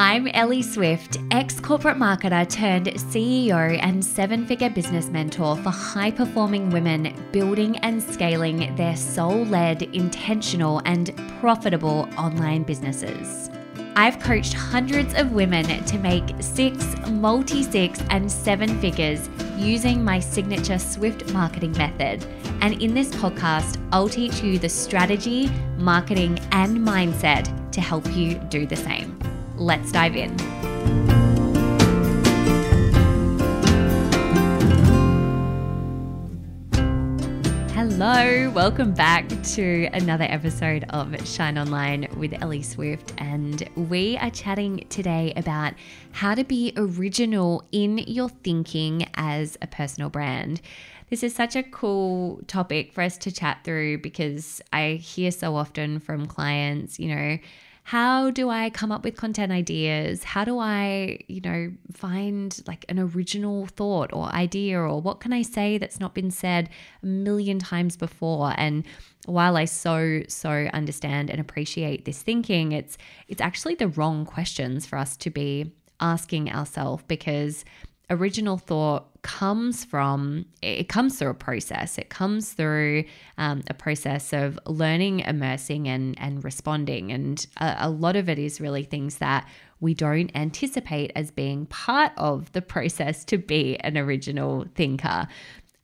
I'm Ellie Swift, ex corporate marketer turned CEO and seven figure business mentor for high performing women building and scaling their soul led, intentional, and profitable online businesses. I've coached hundreds of women to make six, multi six, and seven figures using my signature Swift marketing method. And in this podcast, I'll teach you the strategy, marketing, and mindset to help you do the same. Let's dive in. Hello, welcome back to another episode of Shine Online with Ellie Swift. And we are chatting today about how to be original in your thinking as a personal brand. This is such a cool topic for us to chat through because I hear so often from clients, you know, how do I come up with content ideas? How do I, you know, find like an original thought or idea or what can I say that's not been said a million times before? And while I so so understand and appreciate this thinking, it's it's actually the wrong questions for us to be asking ourselves because original thought comes from it comes through a process. It comes through um, a process of learning immersing and and responding. And a, a lot of it is really things that we don't anticipate as being part of the process to be an original thinker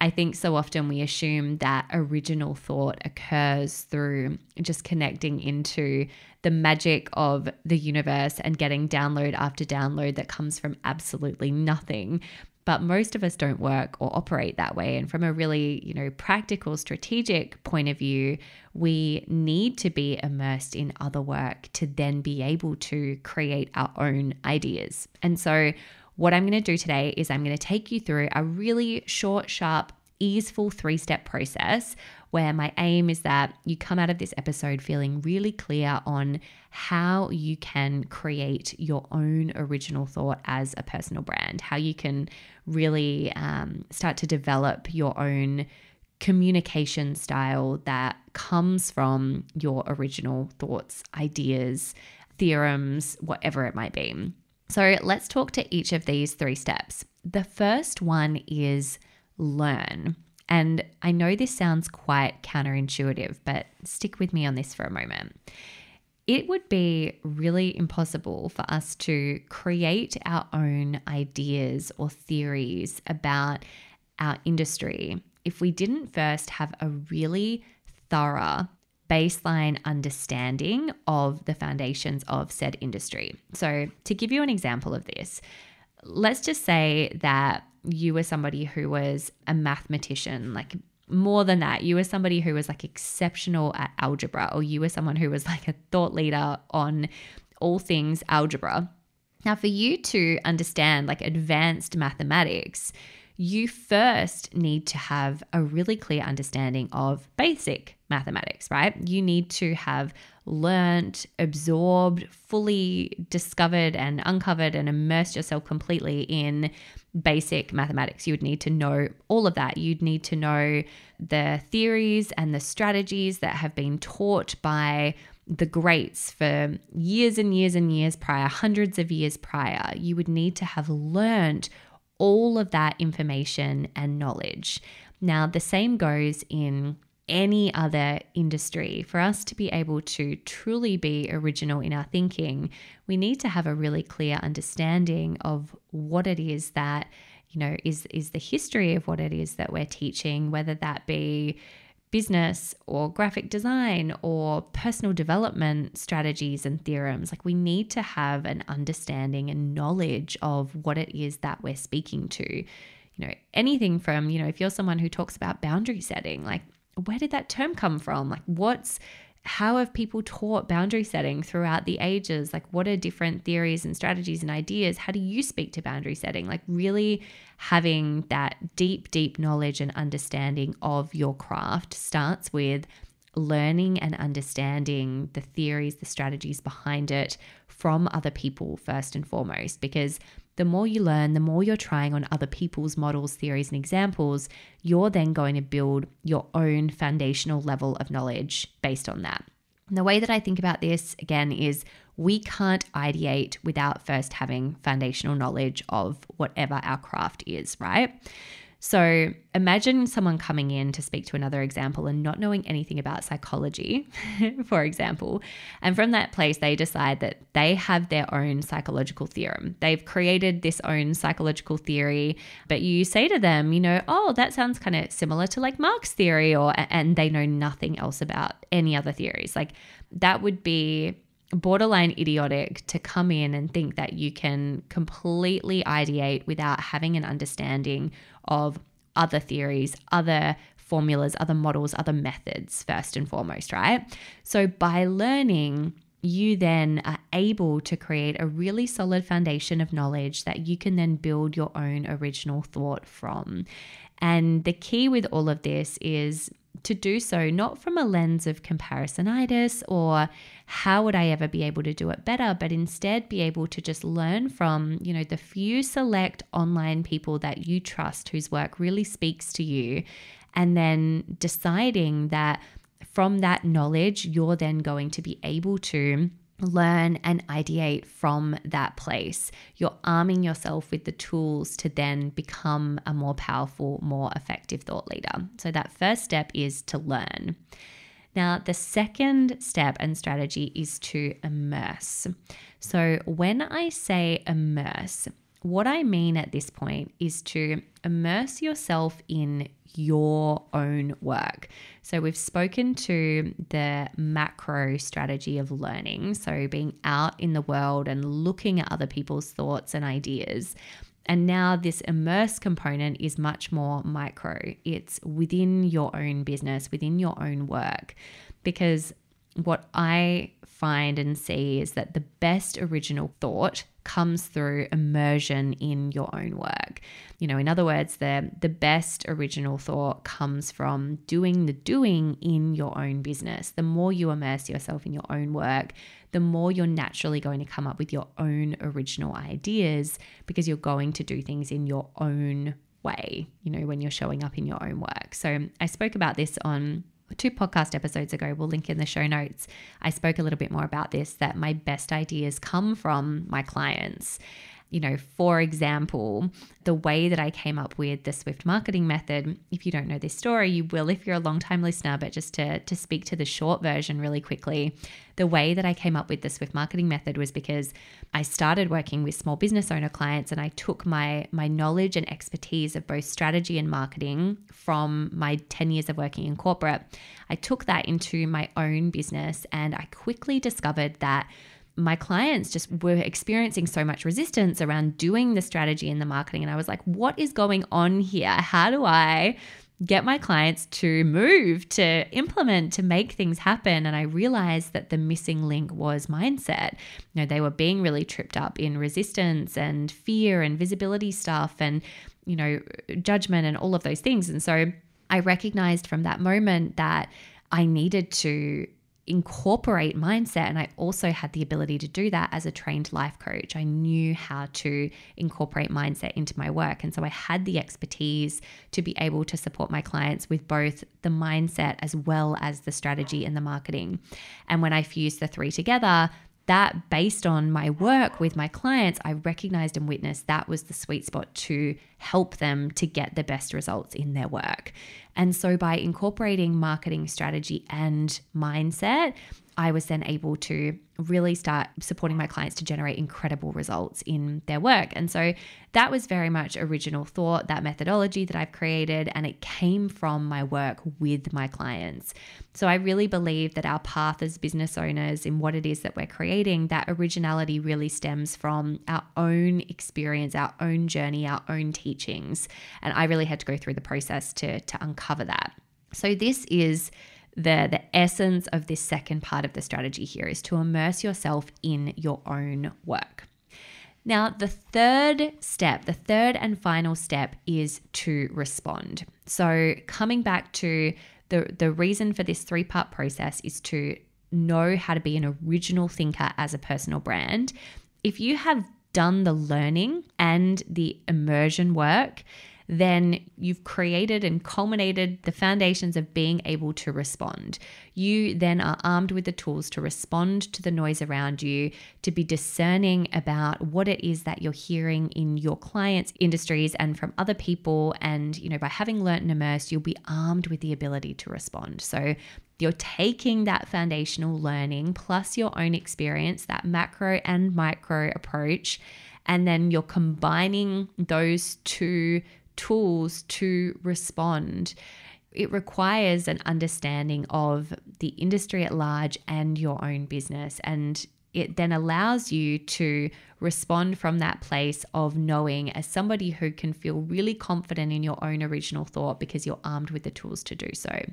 I think so often we assume that original thought occurs through just connecting into the magic of the universe and getting download after download that comes from absolutely nothing. But most of us don't work or operate that way. And from a really, you know, practical, strategic point of view, we need to be immersed in other work to then be able to create our own ideas. And so what I'm going to do today is I'm going to take you through a really short, sharp, easeful three step process where my aim is that you come out of this episode feeling really clear on how you can create your own original thought as a personal brand, how you can really um, start to develop your own communication style that comes from your original thoughts, ideas, theorems, whatever it might be. So let's talk to each of these three steps. The first one is learn. And I know this sounds quite counterintuitive, but stick with me on this for a moment. It would be really impossible for us to create our own ideas or theories about our industry if we didn't first have a really thorough baseline understanding of the foundations of said industry. So, to give you an example of this, let's just say that you were somebody who was a mathematician, like more than that, you were somebody who was like exceptional at algebra, or you were someone who was like a thought leader on all things algebra. Now, for you to understand like advanced mathematics, you first need to have a really clear understanding of basic mathematics, right? You need to have learned, absorbed, fully discovered and uncovered and immersed yourself completely in basic mathematics. You would need to know all of that. You'd need to know the theories and the strategies that have been taught by the greats for years and years and years prior, hundreds of years prior. You would need to have learned all of that information and knowledge. Now, the same goes in any other industry. For us to be able to truly be original in our thinking, we need to have a really clear understanding of what it is that, you know, is is the history of what it is that we're teaching, whether that be business or graphic design or personal development strategies and theorems. Like we need to have an understanding and knowledge of what it is that we're speaking to. You know, anything from, you know, if you're someone who talks about boundary setting, like where did that term come from? Like, what's how have people taught boundary setting throughout the ages? Like, what are different theories and strategies and ideas? How do you speak to boundary setting? Like, really having that deep, deep knowledge and understanding of your craft starts with learning and understanding the theories, the strategies behind it from other people first and foremost, because the more you learn, the more you're trying on other people's models, theories, and examples, you're then going to build your own foundational level of knowledge based on that. And the way that I think about this again is we can't ideate without first having foundational knowledge of whatever our craft is, right? So imagine someone coming in to speak to another example and not knowing anything about psychology, for example. And from that place, they decide that they have their own psychological theorem. They've created this own psychological theory, but you say to them, you know, oh, that sounds kind of similar to like Mark's theory, or and they know nothing else about any other theories. Like that would be borderline idiotic to come in and think that you can completely ideate without having an understanding of other theories, other formulas, other models, other methods, first and foremost, right? So by learning, you then are able to create a really solid foundation of knowledge that you can then build your own original thought from. And the key with all of this is to do so not from a lens of comparisonitis or how would I ever be able to do it better, but instead be able to just learn from, you know, the few select online people that you trust whose work really speaks to you and then deciding that from that knowledge you're then going to be able to learn and ideate from that place. You're arming yourself with the tools to then become a more powerful, more effective thought leader. So, that first step is to learn. Now, the second step and strategy is to immerse. So, when I say immerse, what I mean at this point is to immerse yourself in your own work. So, we've spoken to the macro strategy of learning, so being out in the world and looking at other people's thoughts and ideas. And now, this immerse component is much more micro. It's within your own business, within your own work. Because what I find and see is that the best original thought comes through immersion in your own work. You know, in other words, the the best original thought comes from doing the doing in your own business. The more you immerse yourself in your own work, the more you're naturally going to come up with your own original ideas because you're going to do things in your own way, you know, when you're showing up in your own work. So, I spoke about this on two podcast episodes ago, we'll link in the show notes. I spoke a little bit more about this that my best ideas come from my clients. You know, for example, the way that I came up with the Swift marketing method, if you don't know this story, you will if you're a long time listener, but just to, to speak to the short version really quickly, the way that I came up with the Swift marketing method was because I started working with small business owner clients and I took my my knowledge and expertise of both strategy and marketing from my 10 years of working in corporate. I took that into my own business and I quickly discovered that my clients just were experiencing so much resistance around doing the strategy and the marketing. And I was like, what is going on here? How do I get my clients to move, to implement, to make things happen. And I realized that the missing link was mindset. You know, they were being really tripped up in resistance and fear and visibility stuff and, you know, judgment and all of those things. And so I recognized from that moment that I needed to incorporate mindset. And I also had the ability to do that as a trained life coach. I knew how to incorporate mindset into my work. And so I had the expertise to be able to support my clients with both the mindset as well as the strategy and the marketing. And when I fused the three together, that based on my work with my clients, I recognized and witnessed that was the sweet spot to help them to get the best results in their work. And so by incorporating marketing strategy and mindset, I was then able to really start supporting my clients to generate incredible results in their work. And so that was very much original thought, that methodology that I've created, and it came from my work with my clients. So I really believe that our path as business owners in what it is that we're creating, that originality really stems from our own experience, our own journey, our own teachings. And I really had to go through the process to, to uncover that. So this is the the essence of this second part of the strategy here is to immerse yourself in your own work. Now, the third step, the third and final step is to respond. So, coming back to the, the reason for this three part process is to know how to be an original thinker as a personal brand. If you have done the learning and the immersion work, then you've created and culminated the foundations of being able to respond. You then are armed with the tools to respond to the noise around you, to be discerning about what it is that you're hearing in your clients' industries and from other people. And, you know, by having learnt and immersed, you'll be armed with the ability to respond. So you're taking that foundational learning plus your own experience, that macro and micro approach, and then you're combining those two tools to respond. It requires an understanding of the industry at large and your own business. And it then allows you to respond from that place of knowing as somebody who can feel really confident in your own original thought because you're armed with the tools to do so.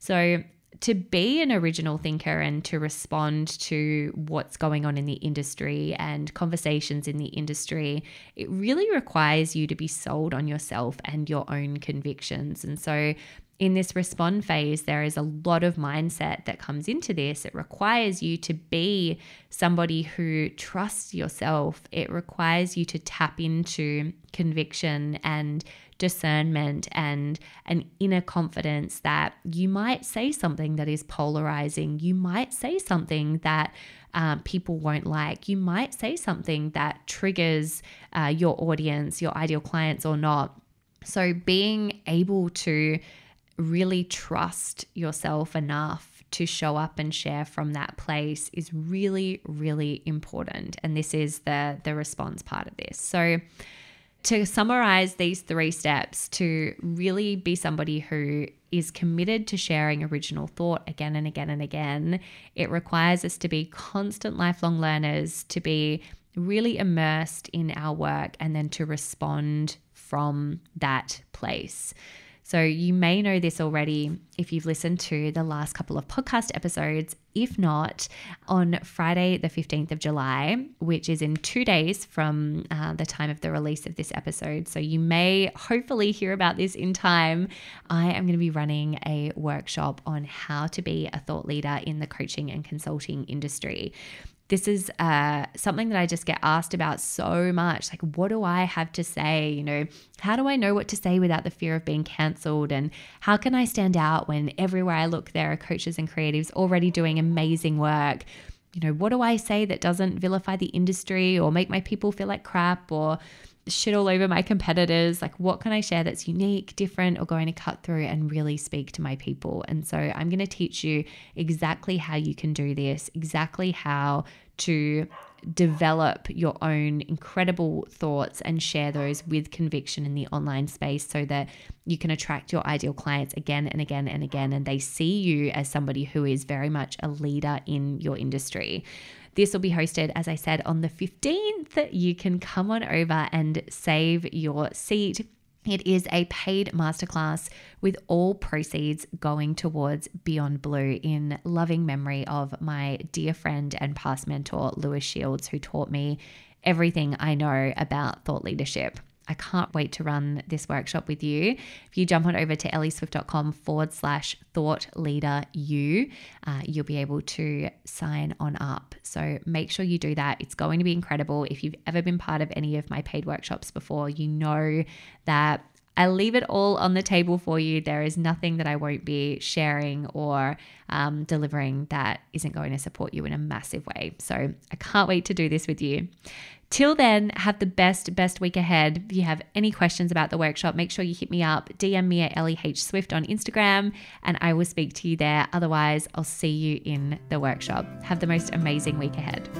So, to be an original thinker and to respond to what's going on in the industry and conversations in the industry, it really requires you to be sold on yourself and your own convictions. And so, in this respond phase, there is a lot of mindset that comes into this. It requires you to be somebody who trusts yourself. It requires you to tap into conviction and discernment and an inner confidence that you might say something that is polarizing. You might say something that um, people won't like. You might say something that triggers uh, your audience, your ideal clients, or not. So, being able to really trust yourself enough to show up and share from that place is really really important and this is the the response part of this so to summarize these three steps to really be somebody who is committed to sharing original thought again and again and again it requires us to be constant lifelong learners to be really immersed in our work and then to respond from that place so, you may know this already if you've listened to the last couple of podcast episodes. If not, on Friday, the 15th of July, which is in two days from uh, the time of the release of this episode. So, you may hopefully hear about this in time. I am going to be running a workshop on how to be a thought leader in the coaching and consulting industry this is uh, something that I just get asked about so much. Like, what do I have to say? You know, how do I know what to say without the fear of being cancelled? And how can I stand out when everywhere I look, there are coaches and creatives already doing amazing work? You know, what do I say that doesn't vilify the industry or make my people feel like crap or shit all over my competitors. Like, what can I share that's unique, different, or going to cut through and really speak to my people? And so, I'm going to teach you exactly how you can do this, exactly how to develop your own incredible thoughts and share those with conviction in the online space so that you can attract your ideal clients again and again and again and they see you as somebody who is very much a leader in your industry. This will be hosted, as I said, on the 15th. You can come on over and save your seat. It is a paid masterclass with all proceeds going towards Beyond Blue in loving memory of my dear friend and past mentor, Lewis Shields, who taught me everything I know about thought leadership. I can't wait to run this workshop with you. If you jump on over to ellieswift.com forward slash thought leader you, uh, you'll be able to sign on up. So make sure you do that. It's going to be incredible. If you've ever been part of any of my paid workshops before, you know that I leave it all on the table for you. There is nothing that I won't be sharing or um, delivering that isn't going to support you in a massive way. So I can't wait to do this with you. Till then, have the best, best week ahead. If you have any questions about the workshop, make sure you hit me up, DM me at Ellie H Swift on Instagram, and I will speak to you there. Otherwise, I'll see you in the workshop. Have the most amazing week ahead.